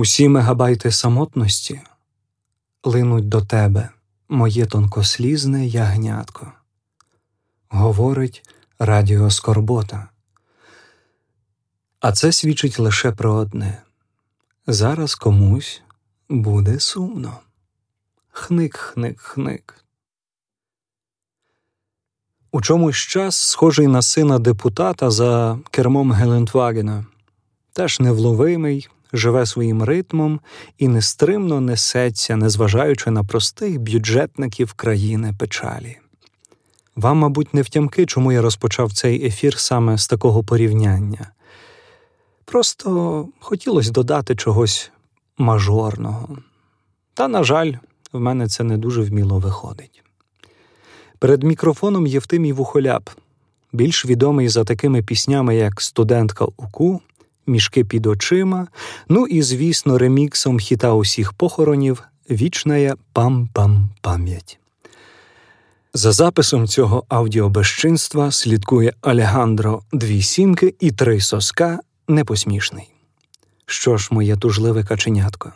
Усі мегабайти самотності линуть до тебе, моє тонкослізне ягнятко, говорить Радіо Скорбота. А це свідчить лише про одне зараз комусь буде сумно. Хник, хник, хник. У чомусь час схожий на сина депутата за кермом Гелендвагена, теж невловимий, живе своїм ритмом і нестримно несеться, незважаючи на простих бюджетників країни печалі. Вам, мабуть, не втямки, чому я розпочав цей ефір саме з такого порівняння. Просто хотілося додати чогось мажорного. Та, на жаль, в мене це не дуже вміло виходить. Перед мікрофоном Євтимій Вухоляп, більш відомий за такими піснями, як Студентка Уку, Мішки під очима, ну і, звісно, реміксом хіта усіх похоронів Вічная пам-пам пам'ять. За записом цього аудіобезчинства слідкує Алегандро Дві сімки і три соска непосмішний. Що ж, моє тужливе каченятко,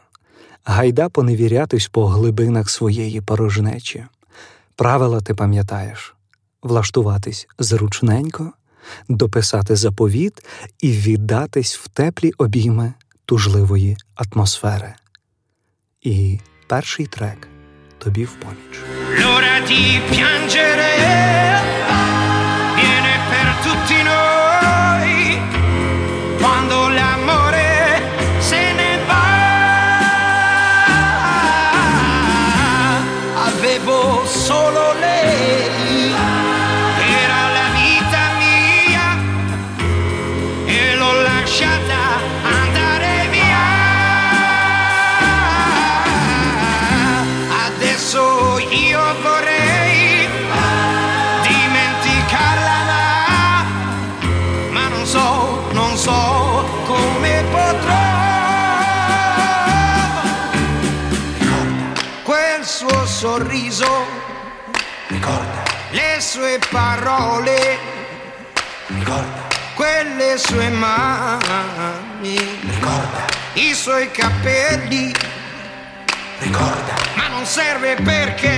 гайда поневірятись по глибинах своєї порожнечі. Правила ти пам'ятаєш влаштуватись зручненько, дописати заповіт і віддатись в теплі обійми тужливої атмосфери. І перший трек тобі в поміч. Sue parole, ricorda. Quelle sue mani, ricorda. I suoi capelli. Ricorda. Ma non serve perché,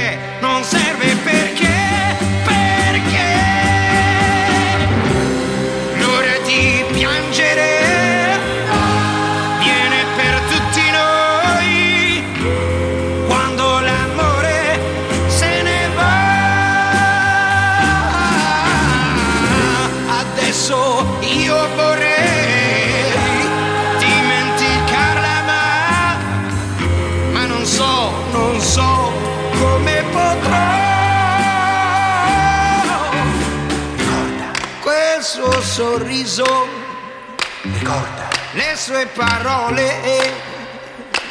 sue parole,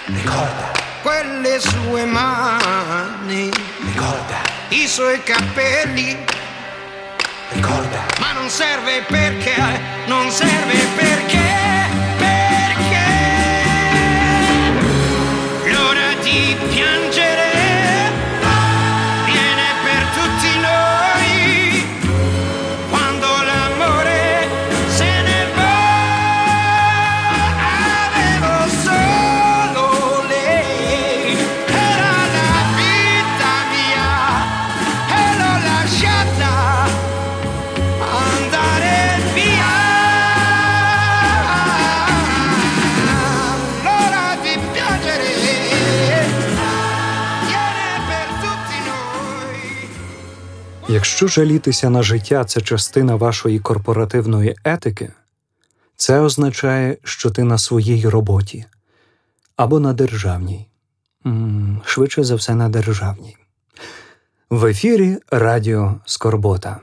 ricorda. Quelle sue mani, ricorda. I suoi capelli. Ricorda, ma non serve perché, non serve perché, perché Якщо жалітися на життя це частина вашої корпоративної етики, це означає, що ти на своїй роботі або на державній, швидше за все на державній. В ефірі Радіо Скорбота.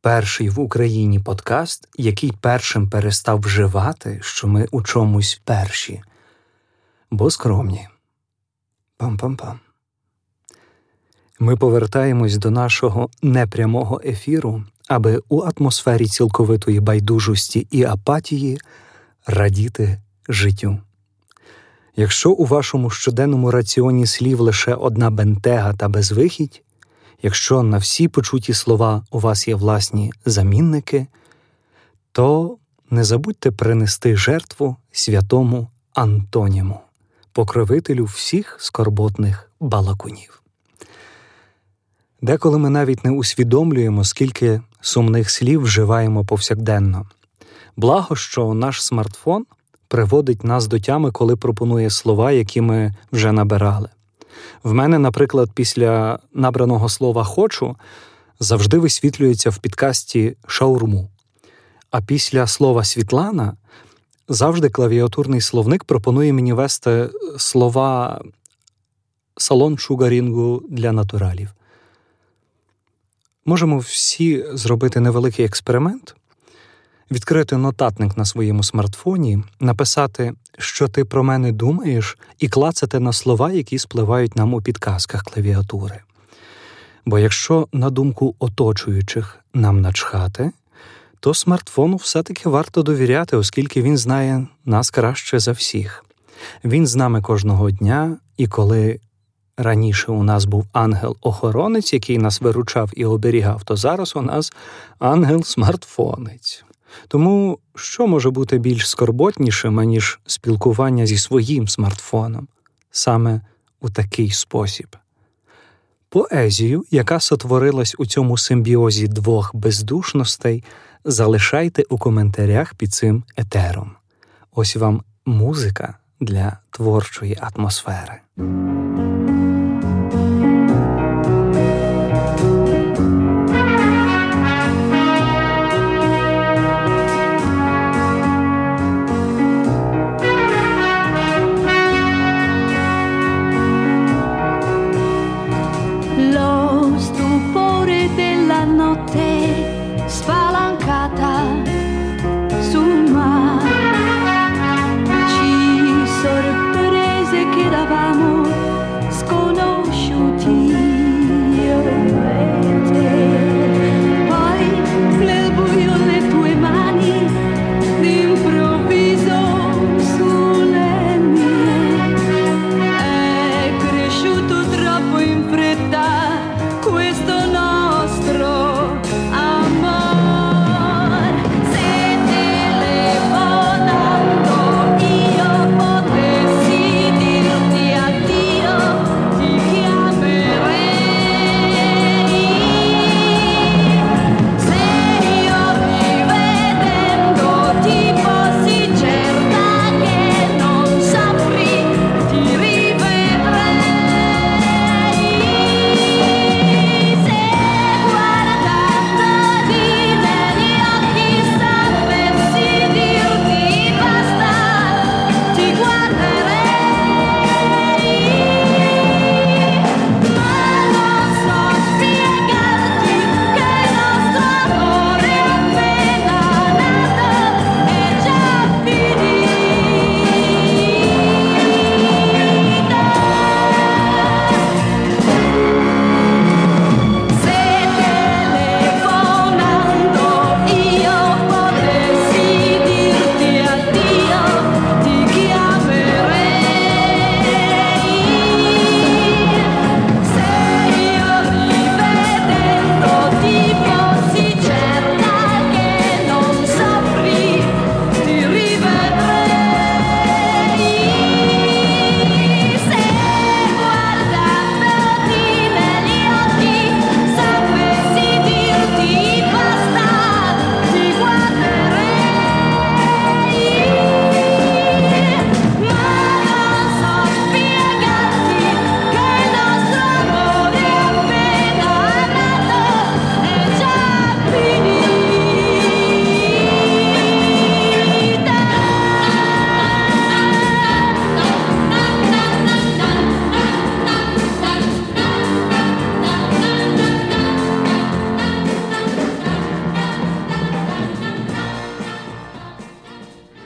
Перший в Україні подкаст, який першим перестав вживати, що ми у чомусь перші, бо скромні. Пам-пам-пам. Ми повертаємось до нашого непрямого ефіру, аби у атмосфері цілковитої байдужості і апатії радіти життю. Якщо у вашому щоденному раціоні слів лише одна бентега та безвихідь, якщо на всі почуті слова у вас є власні замінники, то не забудьте принести жертву святому Антоніму покровителю всіх скорботних балакунів. Деколи ми навіть не усвідомлюємо, скільки сумних слів вживаємо повсякденно. Благо, що наш смартфон приводить нас до тями, коли пропонує слова, які ми вже набирали. В мене, наприклад, після набраного слова хочу завжди висвітлюється в підкасті шаурму. А після слова Світлана завжди клавіатурний словник пропонує мені вести слова салон шугарінгу для натуралів. Можемо всі зробити невеликий експеримент, відкрити нотатник на своєму смартфоні, написати, що ти про мене думаєш, і клацати на слова, які спливають нам у підказках клавіатури. Бо якщо, на думку оточуючих, нам начхати, то смартфону все-таки варто довіряти, оскільки він знає нас краще за всіх. Він з нами кожного дня, і коли раніше у нас був ангел-охоронець, який нас виручав і оберігав, то зараз у нас ангел-смартфонець. Тому що може бути більш скорботнішим, аніж спілкування зі своїм смартфоном саме у такий спосіб? Поезію, яка сотворилась у цьому симбіозі двох бездушностей, залишайте у коментарях під цим етером. Ось вам музика для творчої атмосфери.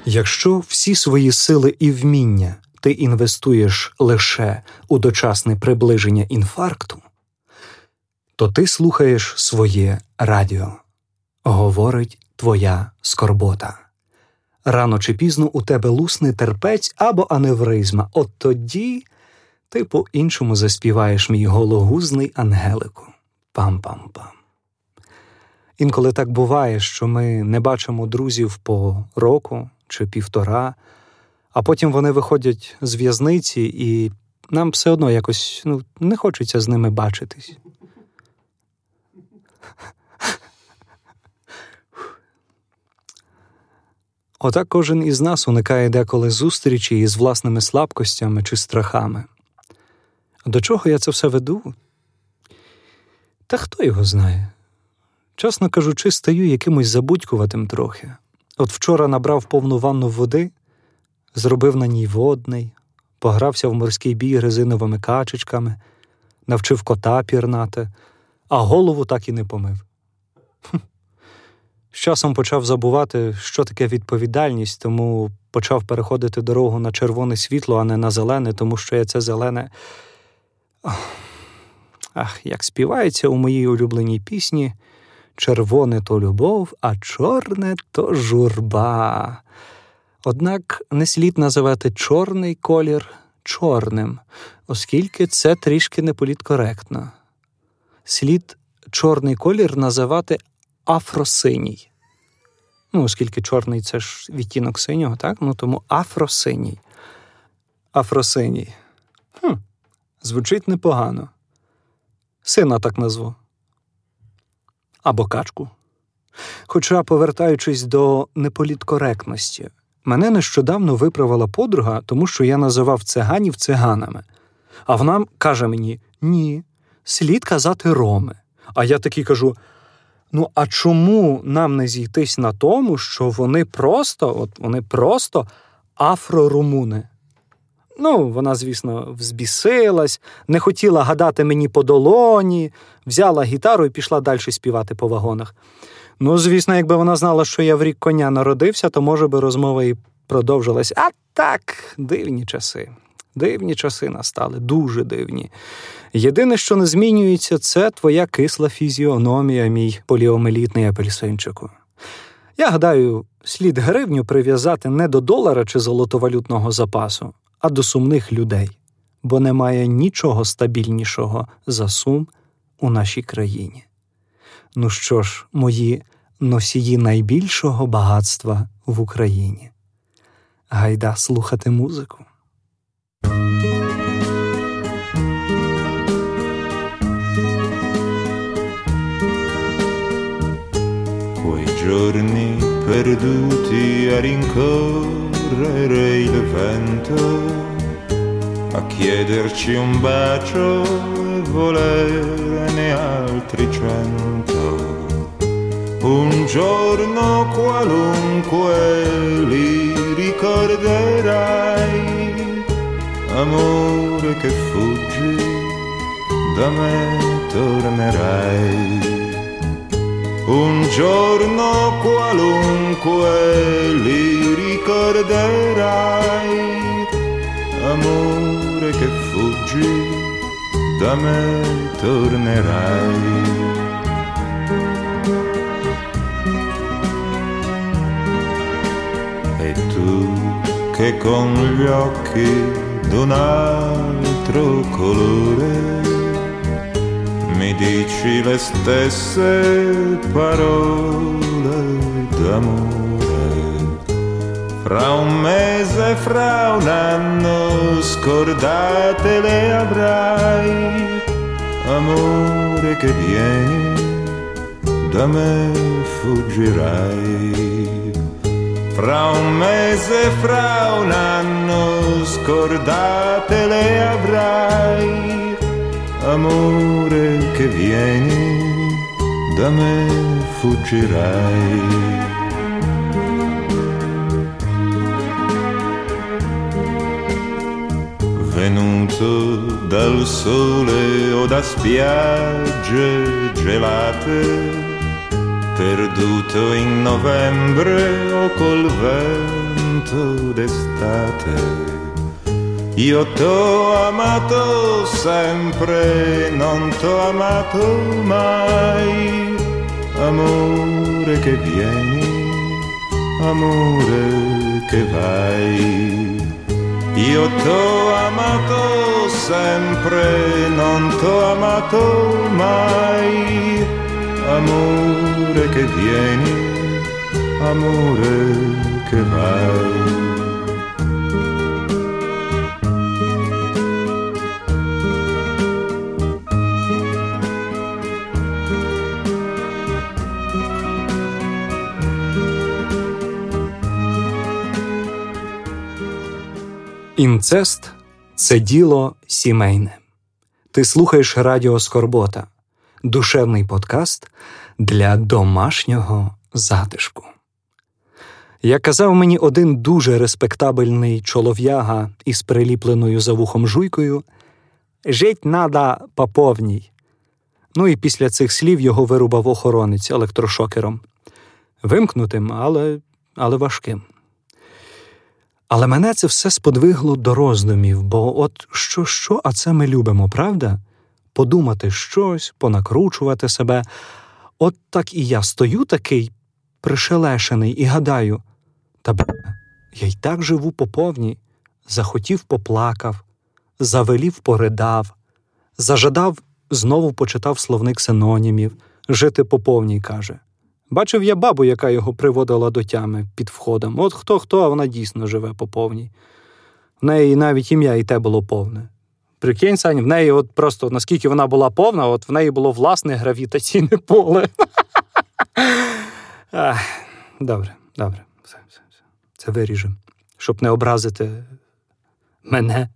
Якщо всі свої сили і вміння ти інвестуєш лише у дочасне приближення інфаркту, то ти слухаєш своє радіо, говорить твоя скорбота. Рано чи пізно у тебе лусне терпець або аневризма, от тоді ти по іншому заспіваєш мій гологузний ангелику. Пам-пам-пам. Інколи так буває, що ми не бачимо друзів по року чи півтора, а потім вони виходять з в'язниці, і нам все одно якось ну, не хочеться з ними бачитись. Отак кожен із нас уникає деколи зустрічі із власними слабкостями чи страхами. До чого я це все веду? Та хто його знає? Чесно кажучи, стаю якимось забудькуватим трохи. От вчора набрав повну ванну води, зробив на ній водний, погрався в морський бій резиновими качечками, навчив кота пірнати, а голову так і не помив. З часом почав забувати, що таке відповідальність, тому почав переходити дорогу на червоне світло, а не на зелене, тому що я це зелене. Ах, як співається у моїй улюбленій пісні червоне то любов, а чорне то журба. Однак не слід називати чорний колір чорним, оскільки це трішки неполіткоректно. Слід чорний колір називати афросиній. Ну, оскільки чорний це ж відтінок синього, так? Ну тому афросиній. Афросиній. Хм, Звучить непогано. Сина так назву. Або качку. Хоча, повертаючись до неполіткоректності, мене нещодавно виправила подруга, тому що я називав циганів циганами. А вона каже мені: ні, слід казати роми. А я такий кажу: Ну, а чому нам не зійтись на тому, що вони просто, от вони просто афрорумуни? Ну, вона, звісно, взбісилась, не хотіла гадати мені по долоні, взяла гітару і пішла далі співати по вагонах. Ну, звісно, якби вона знала, що я в рік коня народився, то, може би, розмова і продовжилась. А так, дивні часи. Дивні часи настали, дуже дивні. Єдине, що не змінюється, це твоя кисла фізіономія, мій поліомелітний апельсинчику. Я гадаю, слід гривню прив'язати не до долара чи золотовалютного запасу, а до сумних людей, бо немає нічого стабільнішого за сум у нашій країні. Ну що ж, мої носії найбільшого багатства в Україні. Гайда слухати музику. Quei giorni perduti a rincorrere il vento, a chiederci un bacio e volerne altri cento. Un giorno qualunque li ricorderai, amore che fuggi, da me tornerai. Un giorno qualunque li ricorderai, amore che fuggi, da me tornerai. E tu che con gli occhi d'un altro colore dici le stesse parole d'amore. Fra un mese, fra un anno, scordate le avrai, amore che vieni, da me fuggirai. Fra un mese, fra un anno, scordate le avrai, amore che vieni, da me fuggirai. Venuto dal sole o da spiagge gelate, perduto in novembre o col vento d'estate. Io t'ho amato sempre, non t'ho amato mai, amore che vieni, amore che vai. Io t'ho amato sempre, non t'ho amato mai, amore che vieni, amore che vai. Інцест це діло сімейне. Ти слухаєш Радіо Скорбота, душевний подкаст для домашнього затишку. Як казав мені один дуже респектабельний чолов'яга із приліпленою за вухом жуйкою, жить надо по повній. Ну і після цих слів його вирубав охоронець електрошокером. Вимкнутим, але, але важким. Але мене це все сподвигло до роздумів, бо от що, що, а це ми любимо, правда? Подумати щось, понакручувати себе. От так і я стою такий пришелешений і гадаю, та б, я й так живу по повній, захотів поплакав, завелів поридав, зажадав, знову почитав словник синонімів, жити по повній, каже. Бачив я бабу, яка його приводила до тями під входом. От хто хто, а вона дійсно живе по повній. В неї навіть ім'я і те було повне. Прикинь, Сань, в неї, от просто наскільки вона була повна, от в неї було власне гравітаційне поле. Добре, добре, все, все, все. Це виріжемо, щоб не образити мене.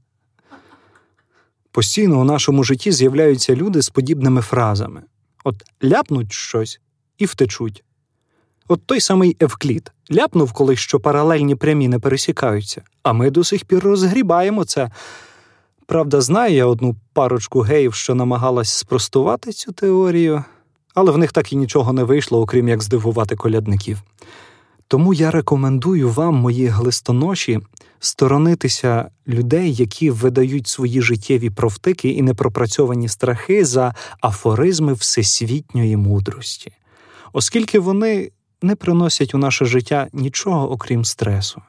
Постійно у нашому житті з'являються люди з подібними фразами: от ляпнуть щось і втечуть. От той самий Евклід ляпнув колись, що паралельні прямі не пересікаються, а ми до сих пір розгрібаємо це. Правда, знаю я одну парочку геїв, що намагалась спростувати цю теорію, але в них так і нічого не вийшло, окрім як здивувати колядників. Тому я рекомендую вам, мої глистоноші, сторонитися людей, які видають свої життєві провтики і непропрацьовані страхи за афоризми всесвітньої мудрості оскільки вони не приносять у наше життя нічого окрім стресу.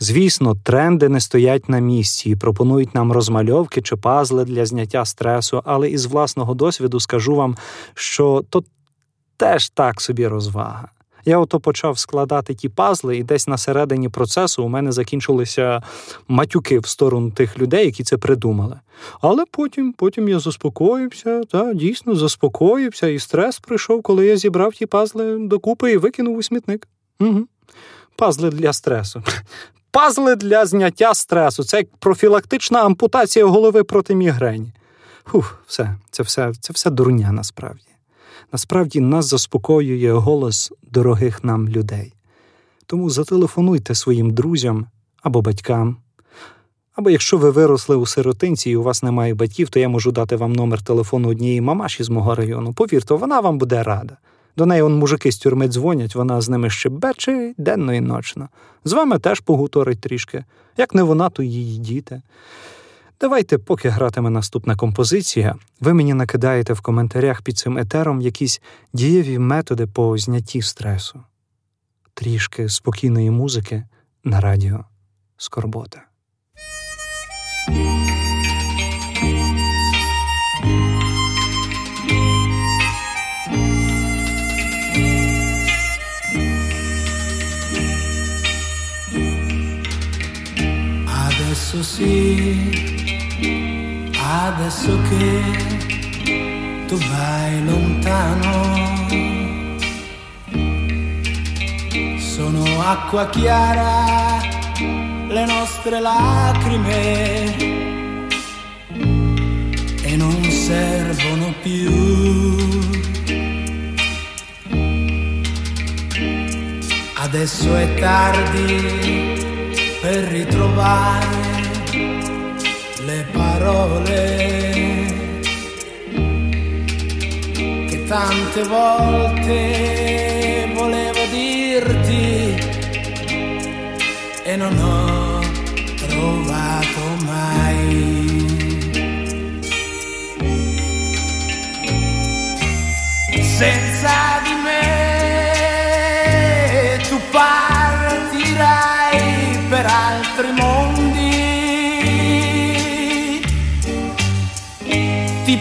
Звісно, тренди не стоять на місці і пропонують нам розмальовки чи пазли для зняття стресу, але із власного досвіду скажу вам, що то теж так собі розвага. Я ото почав складати ті пазли, і десь на середині процесу у мене закінчилися матюки в сторону тих людей, які це придумали. Але потім потім я заспокоївся, та дійсно заспокоївся, і стрес прийшов, коли я зібрав ті пазли докупи і викинув у смітник. Угу. Пазли для стресу. Пазли для зняття стресу. Це як профілактична ампутація голови проти мігрені. Фух, все, це все, це все дурня насправді. Насправді нас заспокоює голос дорогих нам людей. Тому зателефонуйте своїм друзям або батькам. Або якщо ви виросли у сиротинці і у вас немає батьків, то я можу дати вам номер телефону однієї мамаші з мого району. Повірте, вона вам буде рада. До неї он мужики з тюрми дзвонять, вона з ними щебече денно і ночно. З вами теж погуторить трішки. Як не вона, то її діти. Давайте, поки гратиме наступна композиція, ви мені накидаєте в коментарях під цим етером якісь дієві методи по знятті стресу, трішки спокійної музики на радіо Скорбота. Adesso sì adesso che tu vai lontano. Sono acqua chiara le nostre lacrime e non servono più. Adesso è tardi per ritrovare le parole che tante volte volevo dirti e non ho trovato mai. Senza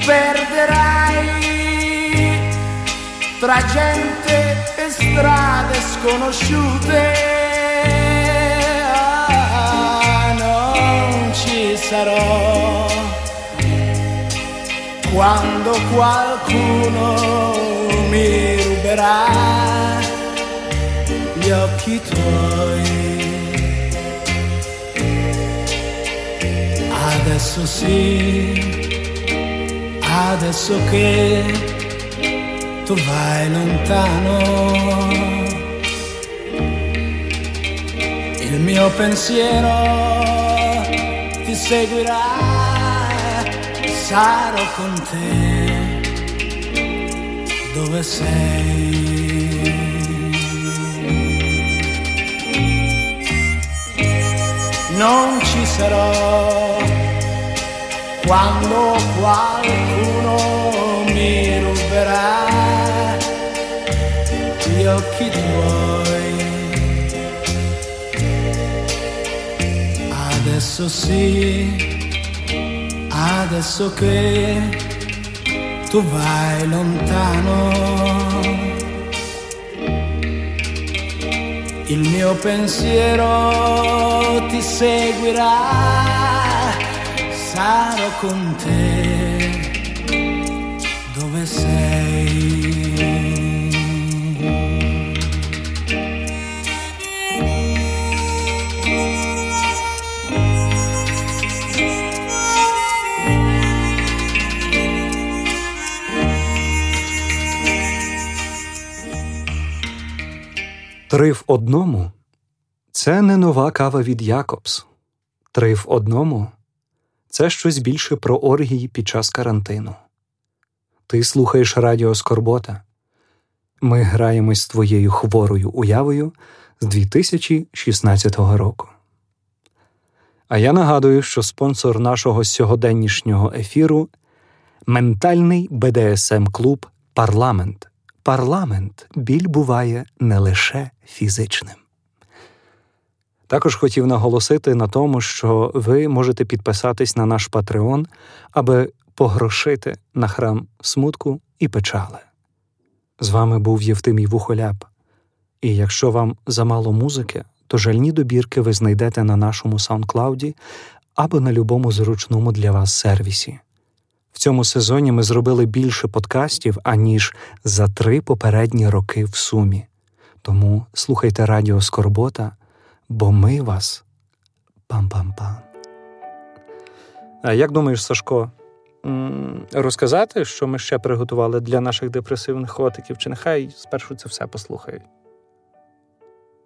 perderai tra gente e strade sconosciute. Ah, non ci sarò quando qualcuno mi ruberà gli occhi tuoi. Adesso sì, adesso che tu vai lontano, il mio pensiero ti seguirà, sarò con te dove sei. Non ci sarò quando qualcuno mi ruberà gli occhi tuoi. Adesso sì, adesso che tu vai lontano. Il mio pensiero ti seguirà, sarò con te dove sei. Три в одному це не нова кава від Якобс. Три в одному це щось більше про оргії під час карантину. Ти слухаєш Радіо Скорбота. Ми граємось з твоєю хворою уявою з 2016 року. А я нагадую, що спонсор нашого сьогоднішнього ефіру ментальний БДСМ клуб Парламент. Парламент біль буває не лише фізичним. Також хотів наголосити на тому, що ви можете підписатись на наш Патреон, аби погрошити на храм смутку і печали. З вами був Євтимій Вухоляп. І якщо вам замало музики, то жальні добірки ви знайдете на нашому SoundCloud або на любому зручному для вас сервісі. В цьому сезоні ми зробили більше подкастів, аніж за три попередні роки в сумі. Тому слухайте Радіо Скорбота, бо ми вас пам-пам-пам. А як думаєш, Сашко, розказати, що ми ще приготували для наших депресивних котиків, чи нехай спершу це все послухають?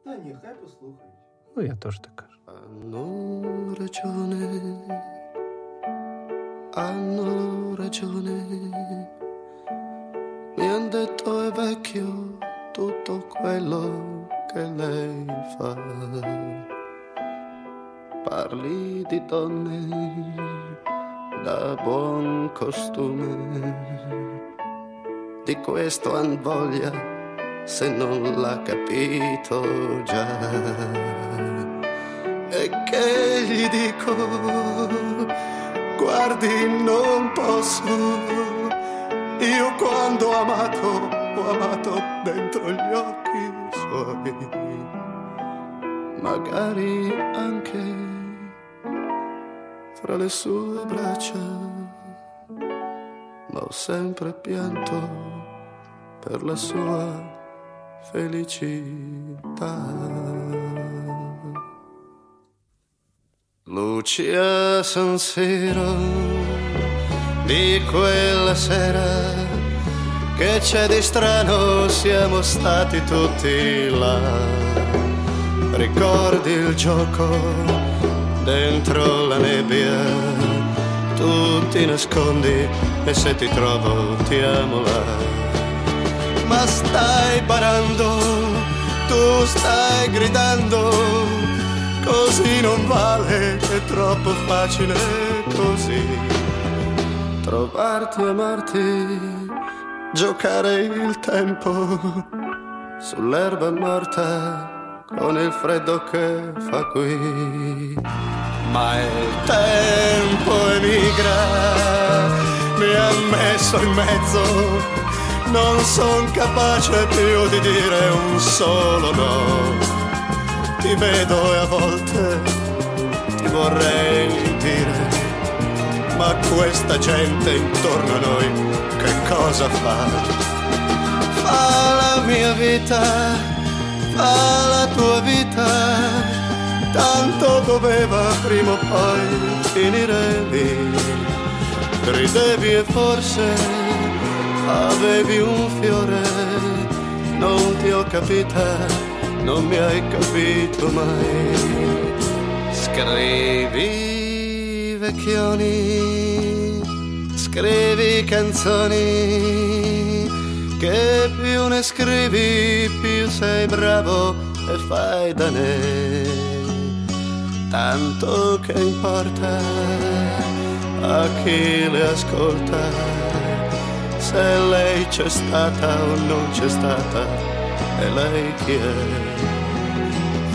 Та ні, хай послухають. Ну, я теж так кажу. Ragione, hanno ragione. Mi han vecchio tutto quello che lei fa. Parli di donne da buon costume, di questo han voglia se non l'ha capito già. E che gli dico, guardi non posso, io quando ho amato, ho amato dentro gli occhi suoi, magari anche fra le sue braccia, ma ho sempre pianto per la sua felicità. Lucia San Siro di quella sera che c'è di strano siamo stati tutti là. Ricordi il gioco dentro la nebbia, tu ti nascondi e se ti trovo ti amo là. Ma stai barando, tu stai gridando così non vale, è troppo facile così. Trovarti, amarti, giocare il tempo sull'erba morta con il freddo che fa qui. Ma il tempo emigra, mi ha messo in mezzo, non son capace più di dire un solo no ti vedo e a volte ti vorrei dire, ma questa gente intorno a noi cosa fa? Fa la mia vita, fa la tua vita, tanto doveva prima o poi finire lì. Ridevi e forse avevi un fiore, non ti ho capita, non mi hai capito mai. Scrivi vecchioni, scrivi canzoni, che più ne scrivi più sei bravo e fai da ne. Tanto che importa a chi le ascolta, se lei c'è stata o non c'è stata, e lei chi è?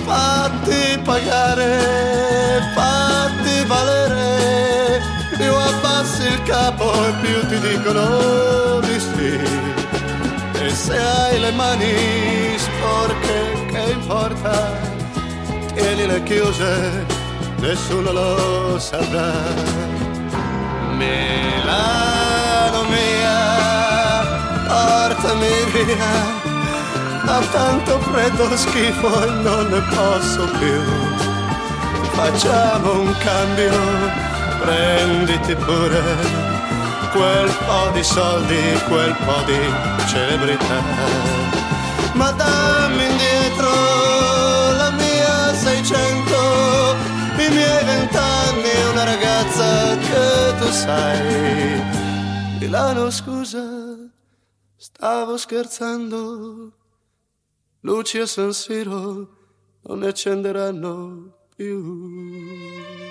fatti pagare, fatti valere, più abbassi il capo e più ti dicono di sì. E se hai le mani sporche, che importa? Tienile chiuse, nessuno lo saprà. Milano mia, portami via Fa tanto freddo schifo e non ne posso più. Facciamo un cambio, prenditi pure quel po' di soldi, quel po' di celebrità. Ma dammi indietro la mia 600, i miei vent'anni e una ragazza che tu sai. Milano scusa, stavo scherzando luci a San Siro non ne accenderanno più.